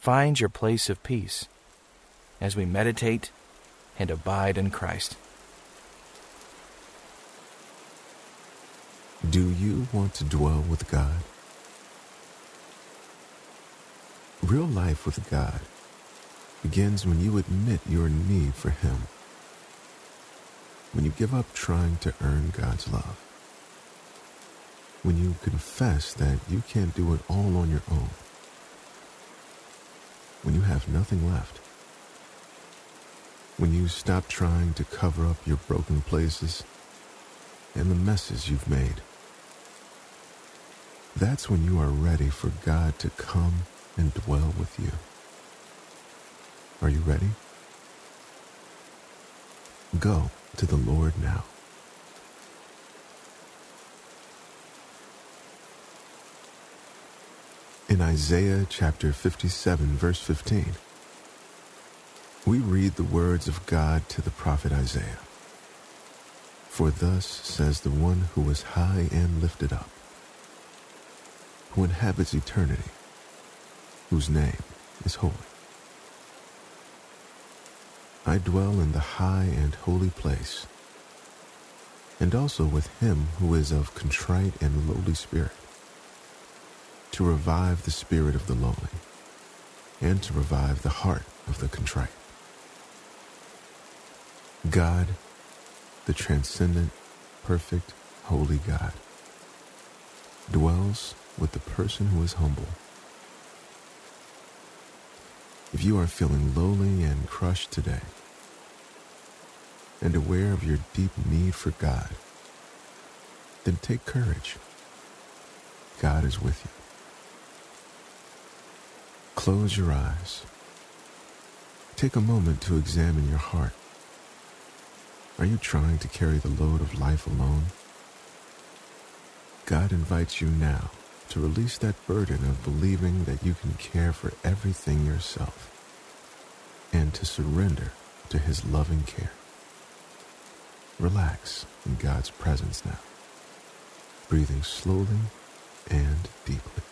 find your place of peace as we meditate and abide in Christ. Do you want to dwell with God? Real life with God begins when you admit your need for Him. When you give up trying to earn God's love. When you confess that you can't do it all on your own when you have nothing left. When you stop trying to cover up your broken places and the messes you've made. That's when you are ready for God to come and dwell with you. Are you ready? Go to the Lord now. In Isaiah chapter 57, verse 15, we read the words of God to the prophet Isaiah. For thus says the one who is high and lifted up, who inhabits eternity, whose name is holy. I dwell in the high and holy place, and also with him who is of contrite and lowly spirit to revive the spirit of the lowly, and to revive the heart of the contrite. God, the transcendent, perfect, holy God, dwells with the person who is humble. If you are feeling lowly and crushed today, and aware of your deep need for God, then take courage. God is with you. Close your eyes. Take a moment to examine your heart. Are you trying to carry the load of life alone? God invites you now to release that burden of believing that you can care for everything yourself and to surrender to His loving care. Relax in God's presence now, breathing slowly and deeply.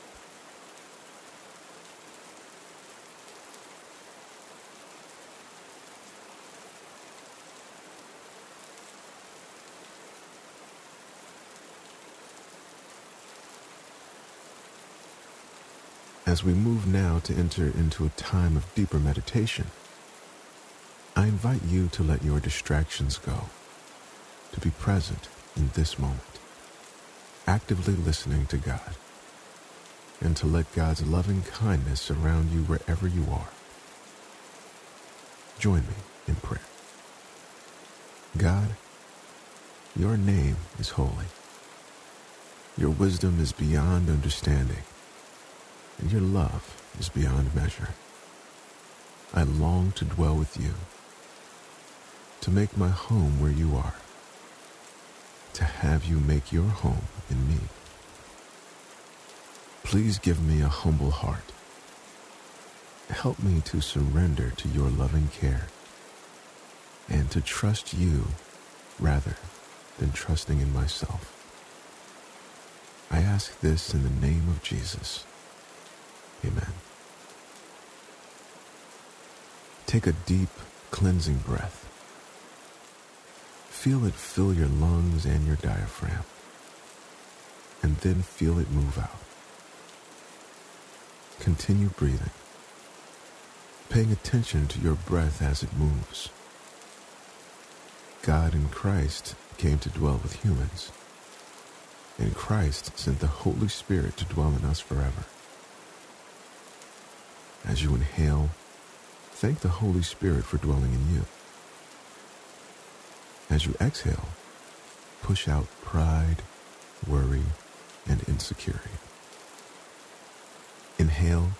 As we move now to enter into a time of deeper meditation, I invite you to let your distractions go, to be present in this moment, actively listening to God, and to let God's loving kindness surround you wherever you are. Join me in prayer. God, your name is holy. Your wisdom is beyond understanding and your love is beyond measure. I long to dwell with you, to make my home where you are, to have you make your home in me. Please give me a humble heart. Help me to surrender to your loving care and to trust you rather than trusting in myself. I ask this in the name of Jesus. Amen. Take a deep, cleansing breath. Feel it fill your lungs and your diaphragm, and then feel it move out. Continue breathing, paying attention to your breath as it moves. God in Christ came to dwell with humans, and Christ sent the Holy Spirit to dwell in us forever. As you inhale, thank the Holy Spirit for dwelling in you. As you exhale, push out pride, worry, and insecurity. Inhale,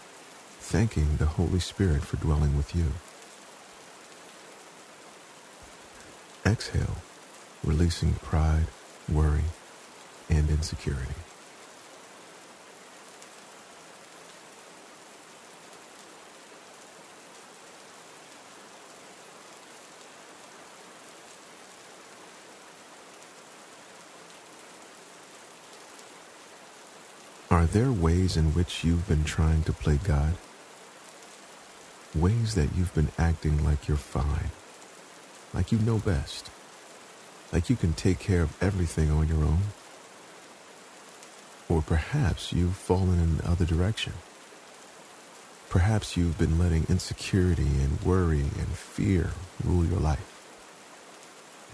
thanking the Holy Spirit for dwelling with you. Exhale, releasing pride, worry, and insecurity. Are there ways in which you've been trying to play God? Ways that you've been acting like you're fine, like you know best, like you can take care of everything on your own? Or perhaps you've fallen in the other direction. Perhaps you've been letting insecurity and worry and fear rule your life.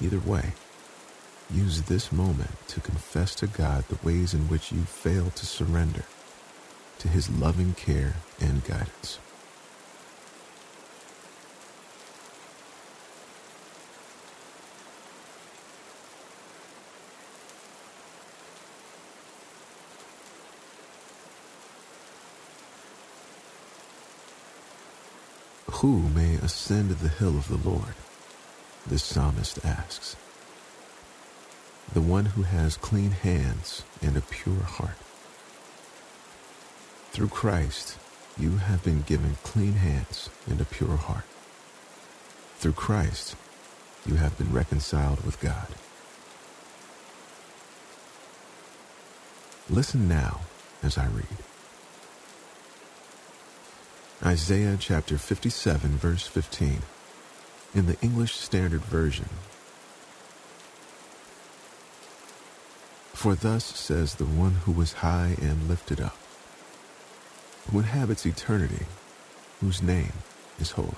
Either way, use this moment to confess to God the ways in which you fail to surrender to His loving care and guidance. Who may ascend the hill of the Lord? The psalmist asks. The one who has clean hands and a pure heart. Through Christ, you have been given clean hands and a pure heart. Through Christ, you have been reconciled with God. Listen now as I read. Isaiah chapter 57, verse 15, in the English Standard Version. For thus says the one who is high and lifted up, who inhabits eternity, whose name is holy.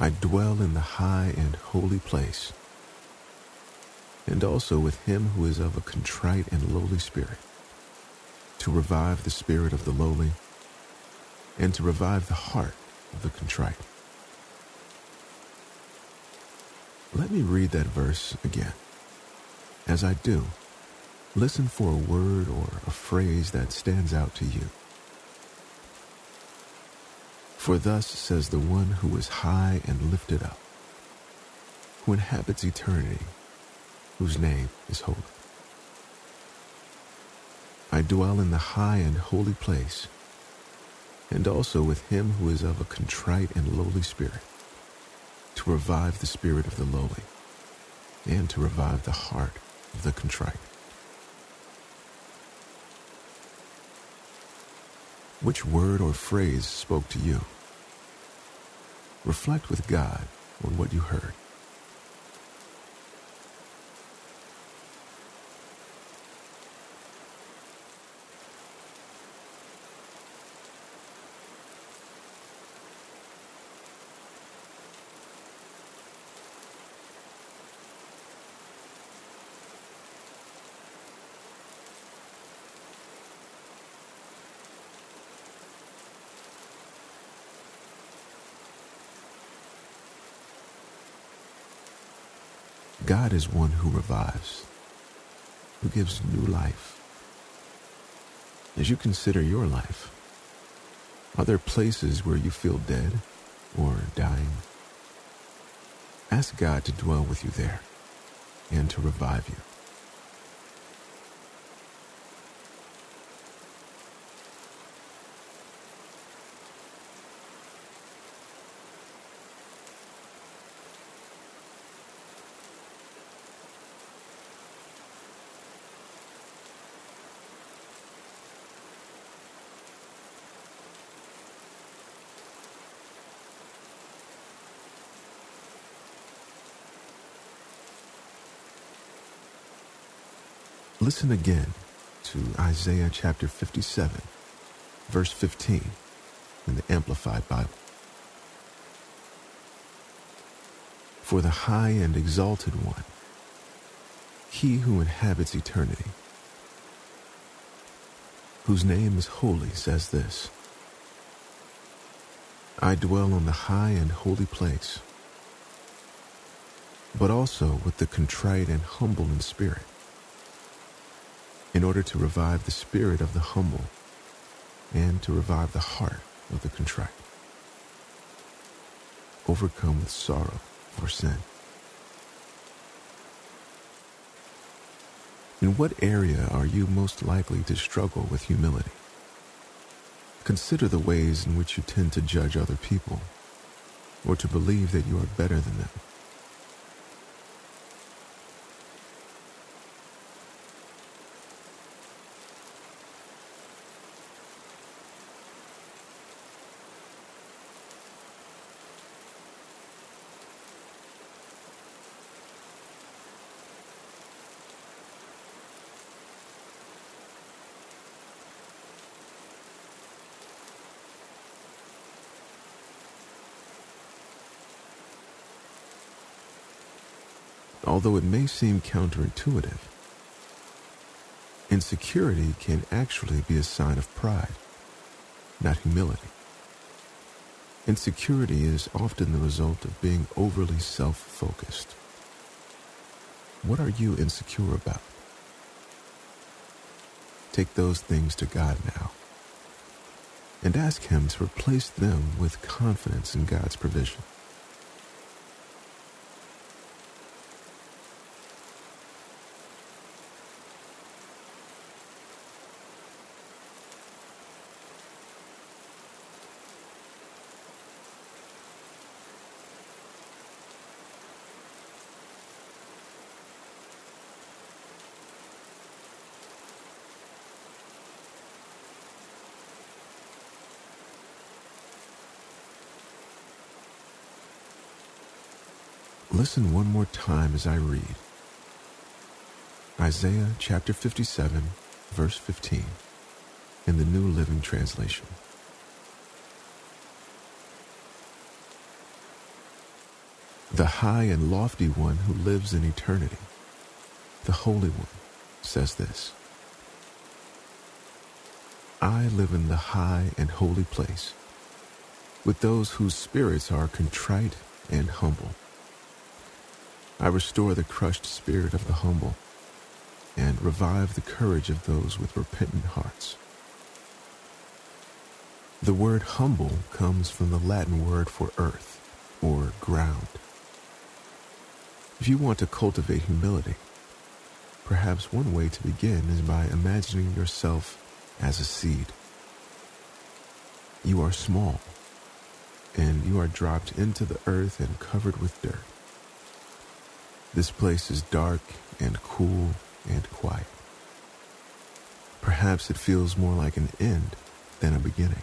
I dwell in the high and holy place, and also with him who is of a contrite and lowly spirit, to revive the spirit of the lowly, and to revive the heart of the contrite. Let me read that verse again. As I do, listen for a word or a phrase that stands out to you. For thus says the one who is high and lifted up, who inhabits eternity, whose name is holy. I dwell in the high and holy place, and also with him who is of a contrite and lowly spirit, to revive the spirit of the lowly, and to revive the heart the contrite. Which word or phrase spoke to you? Reflect with God on what you heard. God is one who revives, who gives new life. As you consider your life, are there places where you feel dead or dying? Ask God to dwell with you there and to revive you. Listen again to Isaiah chapter 57, verse 15 in the Amplified Bible. For the high and exalted one, he who inhabits eternity, whose name is holy, says this I dwell on the high and holy place, but also with the contrite and humble in spirit in order to revive the spirit of the humble and to revive the heart of the contrite. Overcome with sorrow for sin. In what area are you most likely to struggle with humility? Consider the ways in which you tend to judge other people or to believe that you are better than them. Although it may seem counterintuitive. Insecurity can actually be a sign of pride, not humility. Insecurity is often the result of being overly self focused. What are you insecure about? Take those things to God now and ask Him to replace them with confidence in God's provision. Listen one more time as I read. Isaiah chapter 57, verse 15, in the New Living Translation. The high and lofty one who lives in eternity, the Holy One, says this I live in the high and holy place with those whose spirits are contrite and humble I restore the crushed spirit of the humble and revive the courage of those with repentant hearts. The word humble comes from the Latin word for earth or ground. If you want to cultivate humility, perhaps one way to begin is by imagining yourself as a seed. You are small, and you are dropped into the earth and covered with dirt. This place is dark and cool and quiet. Perhaps it feels more like an end than a beginning.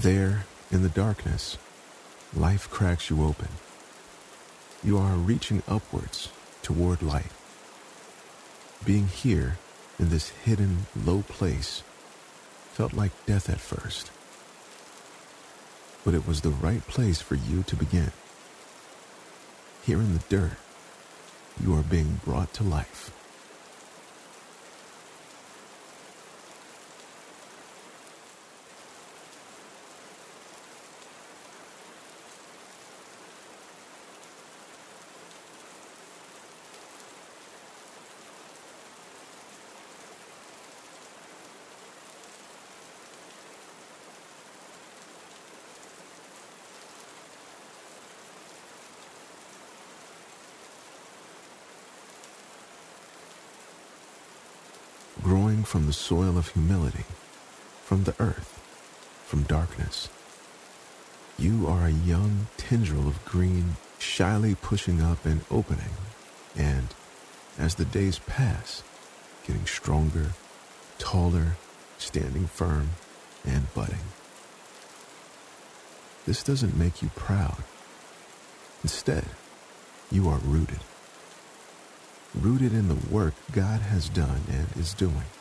There, in the darkness, life cracks you open. You are reaching upwards toward light. Being here, in this hidden, low place, felt like death at first. But it was the right place for you to begin. Here in the dirt, you are being brought to life. Growing from the soil of humility, from the earth, from darkness. You are a young tendril of green, shyly pushing up and opening, and as the days pass, getting stronger, taller, standing firm, and budding. This doesn't make you proud. Instead, you are rooted rooted in the work God has done and is doing.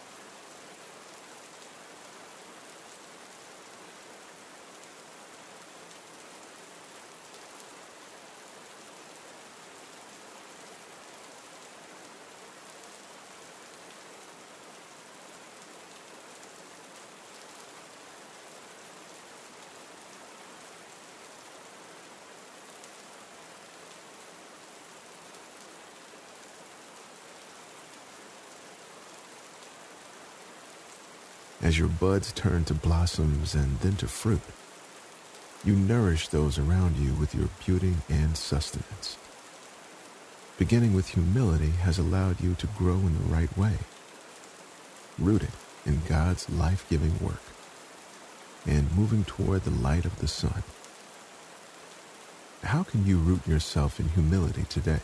As your buds turn to blossoms and then to fruit. You nourish those around you with your beauty and sustenance. Beginning with humility has allowed you to grow in the right way, rooted in God's life-giving work and moving toward the light of the sun. How can you root yourself in humility today?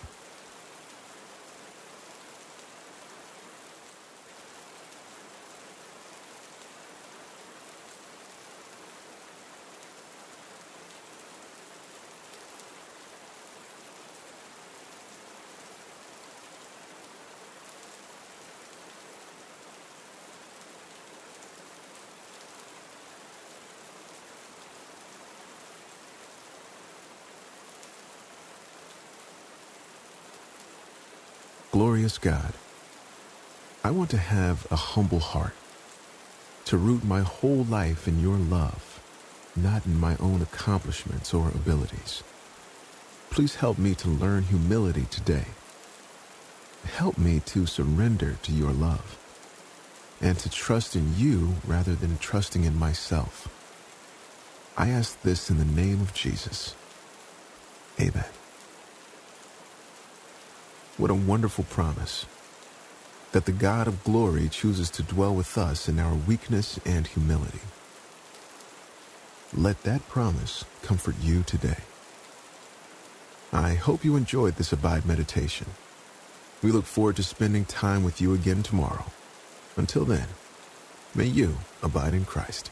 Glorious God, I want to have a humble heart, to root my whole life in your love, not in my own accomplishments or abilities. Please help me to learn humility today. Help me to surrender to your love and to trust in you rather than trusting in myself. I ask this in the name of Jesus. Amen. What a wonderful promise that the God of glory chooses to dwell with us in our weakness and humility. Let that promise comfort you today. I hope you enjoyed this Abide meditation. We look forward to spending time with you again tomorrow. Until then, may you abide in Christ.